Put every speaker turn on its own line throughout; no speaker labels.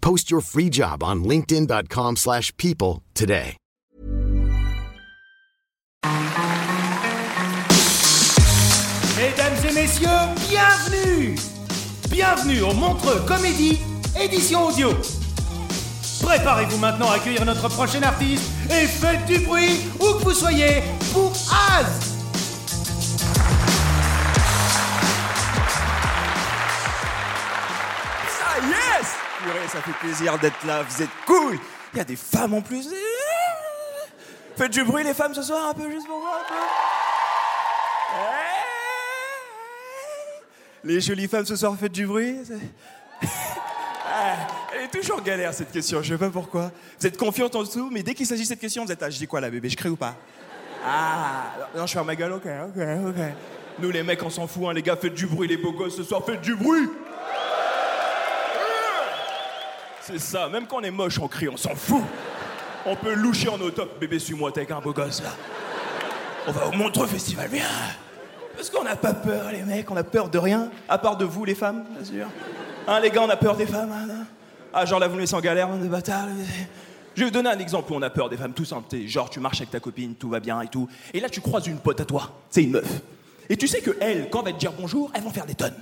Post your free job on linkedin.com/people slash people today.
Mesdames et messieurs, bienvenue Bienvenue au Montreux Comédie, édition audio. Préparez-vous maintenant à accueillir notre prochain artiste et faites du bruit où que vous soyez pour Az
ça fait plaisir d'être là, vous êtes cool. Il y a des femmes en plus. Faites du bruit les femmes ce soir un peu juste pour voir un peu. Les jolies femmes ce soir, faites du bruit. Ah, Elle est toujours galère cette question, je sais pas pourquoi. Vous êtes confiante en dessous, mais dès qu'il s'agit de cette question, vous êtes ah, je dis quoi là bébé, je crée ou pas? Ah, non, je ferme ma gueule, ok, ok, ok. Nous les mecs, on s'en fout, hein, les gars, faites du bruit, les beaux gosses ce soir, faites du bruit C'est ça, même quand on est moche, on crie, on s'en fout. On peut loucher en top, bébé, suis-moi, t'es avec un beau gosse là. On va au Montreux Festival, viens Parce qu'on n'a pas peur, les mecs, on a peur de rien, à part de vous, les femmes, bien sûr. Hein, les gars, on a peur des femmes, hein. Ah, genre là, vous me laissez en galère, de bâtards. Je vais vous donner un exemple où on a peur des femmes, tout simple. Genre, tu marches avec ta copine, tout va bien et tout. Et là, tu croises une pote à toi, c'est une meuf. Et tu sais que elle, quand elle va te dire bonjour, elles vont faire des tonnes.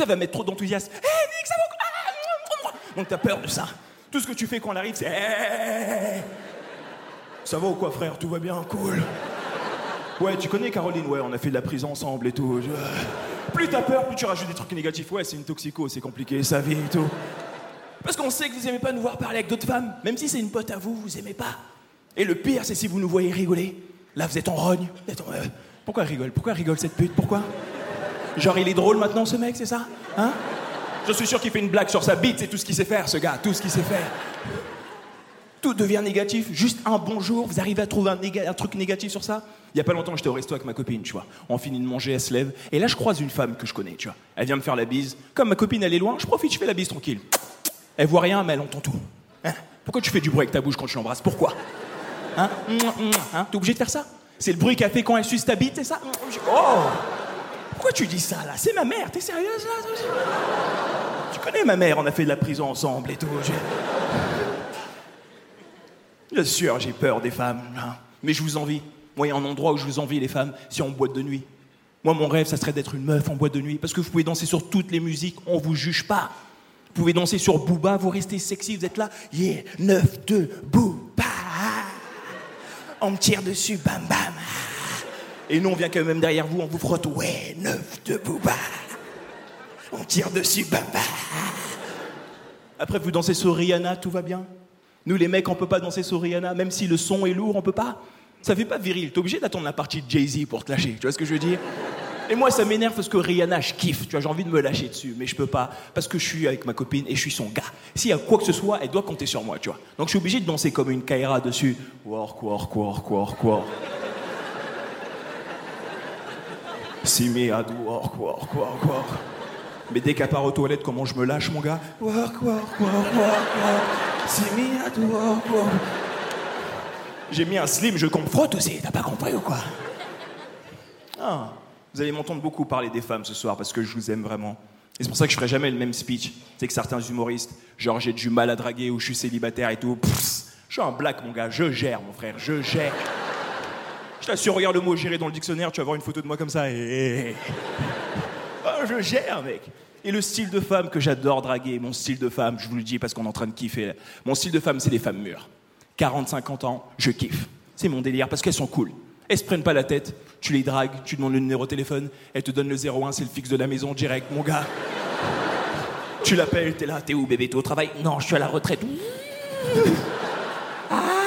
Elle va mettre trop d'enthousiasme. Hé, Nick, ça va Donc t'as peur de ça. Tout ce que tu fais quand elle arrive, c'est Hey Ça va ou quoi, frère? Tout va bien? Cool. Ouais, tu connais Caroline, ouais, on a fait de la prison ensemble et tout. Plus t'as peur, plus tu rajoutes des trucs négatifs. Ouais, c'est une toxico, c'est compliqué, sa vie et tout. Parce qu'on sait que vous aimez pas nous voir parler avec d'autres femmes, même si c'est une pote à vous, vous aimez pas. Et le pire, c'est si vous nous voyez rigoler. Là, vous êtes en rogne. Euh, Pourquoi elle rigole? Pourquoi elle rigole cette pute? Pourquoi? Genre, il est drôle maintenant, ce mec, c'est ça? Hein? Je suis sûr qu'il fait une blague sur sa bite, c'est tout ce qu'il sait faire, ce gars, tout ce qu'il sait faire. Tout devient négatif, juste un bonjour, vous arrivez à trouver un, truc négatif sur ça Il y a pas longtemps, j'étais au resto avec ma copine, tu vois. On finit de manger, elle se lève, et là, je croise une femme que je connais, tu vois. Elle vient me faire la bise. Comme ma copine, elle est loin, je profite, je fais la bise tranquille. Elle voit rien, mais elle entend tout. Hein? Pourquoi tu fais du bruit avec ta bouche quand tu l'embrasses? Pourquoi? Hein? Hein? T'es obligé de faire ça? C'est le bruit qu'elle fait quand elle suce ta bite, c'est ça? Oh Pourquoi tu dis ça, là? C'est ma mère, t'es sérieuse, là? Tu connais ma mère, on a fait de la prison ensemble et tout. Bien sûr, j'ai peur des femmes, hein. mais je vous envie. Moi, il y a un endroit où je vous envie, les femmes, c'est en boîte de nuit. Moi, mon rêve, ça serait d'être une meuf en boîte de nuit, parce que vous pouvez danser sur toutes les musiques, on vous juge pas. Vous pouvez danser sur Booba, vous restez sexy, vous êtes là, yeah, 9, 2, Booba. On me tire dessus, bam, bam. Et nous, on vient quand même derrière vous, on vous frotte, ouais, 9, 2, Booba. On tire dessus, bam. Après, vous dansez sur Rihanna, tout va bien? Nous, les mecs, on peut pas danser sur Rihanna, même si le son est lourd, on peut pas? Ça fait pas viril. T'es obligé d'attendre la partie de Jay-Z pour te lâcher. Tu vois ce que je veux dire? Et moi, ça m'énerve parce que Rihanna, je kiffe. Tu vois, j'ai envie de me lâcher dessus, mais je peux pas parce que je suis avec ma copine et je suis son gars. S'il y a quoi que ce soit, elle doit compter sur moi, tu vois. Donc, je suis obligé de danser comme une Kaira dessus. Work, work, work, work, work. See me, do work, work, work, work. Mais dès qu'elle part aux toilettes, comment je me lâche, mon gars? Work, work, work, work, work. See me, do work, work. J'ai mis un slim, je frotte aussi, t'as pas compris ou quoi? Ah, vous allez m'entendre beaucoup parler des femmes ce soir parce que je vous aime vraiment. Et c'est pour ça que je ferai jamais le même speech. C'est que certains humoristes, genre j'ai du mal à draguer ou je suis célibataire et tout. Je suis un black, mon gars, je gère, mon frère, je gère. Je t'assure, regarde le mot gérer dans le dictionnaire, tu vas voir une photo de moi comme ça et. Ah, je gère, mec. Et le style de femme que j'adore draguer, mon style de femme, je vous le dis parce qu'on est en train de kiffer. Mon style de femme, c'est les femmes mûres. 40-50 ans, je kiffe. C'est mon délire parce qu'elles sont cool. Elles se prennent pas la tête, tu les dragues, tu demandes le numéro de téléphone, elles te donnent le 01, c'est le fixe de la maison direct, mon gars. tu l'appelles, t'es là, t'es où bébé, t'es au travail? Non, je suis à la retraite. Ah,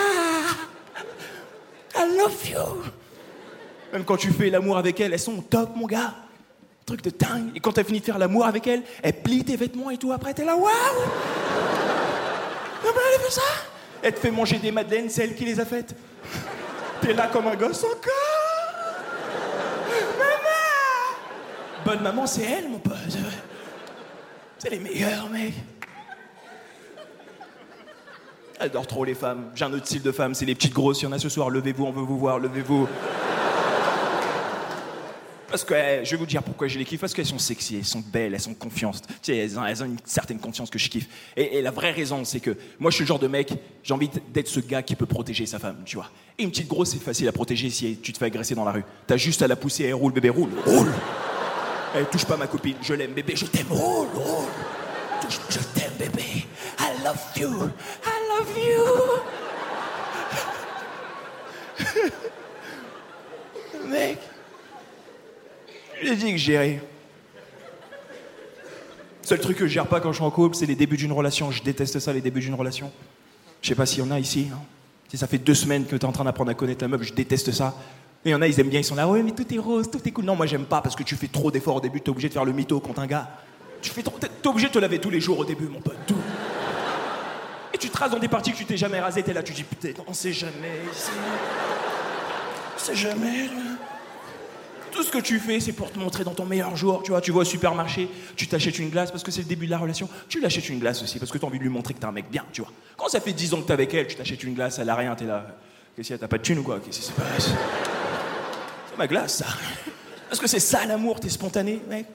I love you. Même quand tu fais l'amour avec elles, elles sont top, mon gars. Truc de dingue. Et quand t'as fini de faire l'amour avec elles, elles plient tes vêtements et tout. Après, t'es là, waouh Maman, elle a fait ça? Elle te fait manger des madeleines, c'est elle qui les a faites. T'es là comme un gosse encore Maman Bonne maman, c'est elle, mon pote. C'est les meilleurs, mec. J'adore trop les femmes. J'ai un autre style de femme, c'est les petites grosses. Il y en a ce soir. Levez-vous, on veut vous voir. Levez-vous. Parce que eh, je vais vous dire pourquoi je les kiffe. Parce qu'elles sont sexy, elles sont belles, elles sont confiantes. Elles ont, une certaine confiance que je kiffe. Et, la vraie raison, c'est que moi, je suis le genre de mec, j'ai envie d'être ce gars qui peut protéger sa femme, tu vois. Et une petite grosse, c'est facile à protéger si tu te fais agresser dans la rue. T'as juste à la pousser, elle roule, bébé, roule, roule. Elle touche pas ma copine, je l'aime, bébé, je t'aime, roule, roule. Je t'aime, bébé. I love you, I love you. Mec, j'ai dit que je gérais. Seul truc que je gère pas quand je suis en couple, c'est les débuts d'une relation. Je déteste ça, les débuts d'une relation. Je sais pas s'il y en a ici. hein. Si ça fait deux semaines que tu es en train d'apprendre à connaître la meuf, je déteste ça. Et il y en a, ils aiment bien, ils sont là, ouais, mais tout est rose, tout est cool. Non, moi j'aime pas parce que tu fais trop d'efforts au début, t'es obligé de faire le mytho contre un gars. Tu fais t'es t'es obligé de te laver tous les jours au début, mon pote, tout. Et tu te rases dans des parties que tu t'es jamais rasé, t'es là, tu dis, putain, on sait jamais ici. On sait jamais. là. Tout ce que tu fais, c'est pour te montrer dans ton meilleur jour. Tu vois, tu vas au supermarché, tu t'achètes une glace parce que c'est le début de la relation. Tu l'achètes une glace aussi parce que tu as envie de lui montrer que t'es un mec bien, tu vois. Quand ça fait 10 ans que t'es avec elle, tu t'achètes une glace, elle a rien, t'es là. Qu'est-ce qu'il a, t'as pas de thune ou quoi? Qu'est-ce qui se passe? C'est ma glace, ça. Parce que c'est ça l'amour, t'es spontané, mec.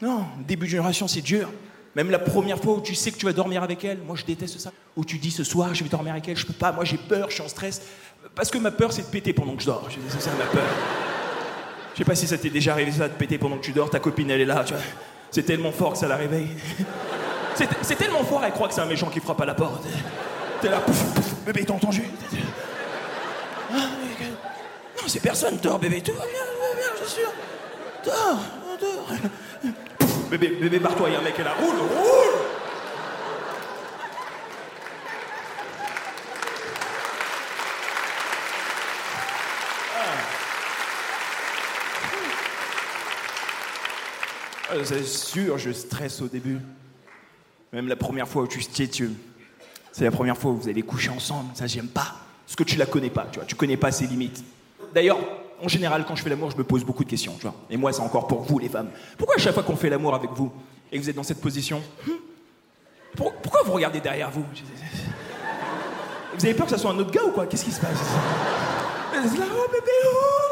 Non, début de génération, c'est dur. Même la première fois où tu sais que tu vas dormir avec elle, moi je déteste ça. Où tu dis ce soir, je vais dormir avec elle, je peux pas, moi j'ai peur, je suis en stress. Parce que ma peur, c'est de péter pendant que je dors. C'est ça ma peur. Je sais pas si ça t'est déjà arrivé ça de péter pendant que tu dors, ta copine elle est là, tu vois. C'est tellement fort que ça la réveille. C'est tellement fort, elle croit que c'est un méchant qui frappe à la porte. T'es là, pouf, pouf, bébé, t'as entendu que- Non, c'est personne, dors bébé, tout va bien, je suis sûr. Dors, dors. Pouf, Bébé, bébé, barre-toi, il y a un mec est là, roule, roule Ah, C'est sûr, je stresse au début. Même la première fois où tu tu c'est la première fois où vous allez coucher ensemble. Ça, j'aime pas. Parce que tu la connais pas, tu vois. Tu connais pas ses limites. D'ailleurs, en général, quand je fais l'amour, je me pose beaucoup de questions, tu vois. Et moi, c'est encore pour vous, les femmes. Pourquoi à chaque fois qu'on fait l'amour avec vous et que vous êtes dans cette position, hmm, pour- pourquoi vous regardez derrière vous? Vous avez peur que ça soit un autre gars ou quoi? Qu'est-ce qui se passe? Oh bébé, oh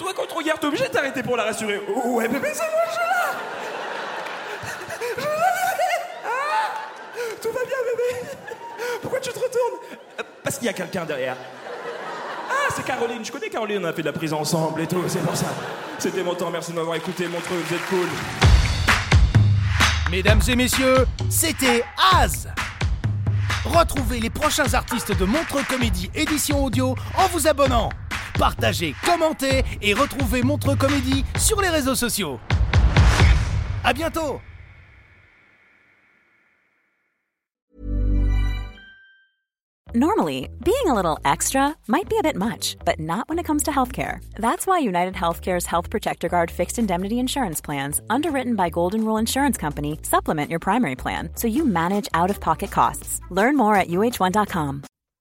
toi, quand on regarde, t'es obligé de t'arrêter pour la rassurer. Ouais, bébé, c'est moi, je suis là. Je. Ah, tout va bien, bébé. Pourquoi tu te retournes? Euh, Parce qu'il y a quelqu'un derrière. Ah, c'est Caroline. Je connais Caroline, on a fait de la prise ensemble et tout, c'est pour ça. C'était mon temps, merci de m'avoir écouté. Montreux, vous êtes cool.
Mesdames et messieurs, c'était Az Retrouvez les prochains artistes de Montreux Comédie édition audio en vous abonnant. Partagez, commentez et retrouvez Comédie sur les réseaux sociaux. À bientôt
Normally, being a little extra might be a bit much, but not when it comes to healthcare. That's why United Healthcare's Health Protector Guard fixed indemnity insurance plans, underwritten by Golden Rule Insurance Company, supplement your primary plan so you manage out of pocket costs. Learn more at uh1.com.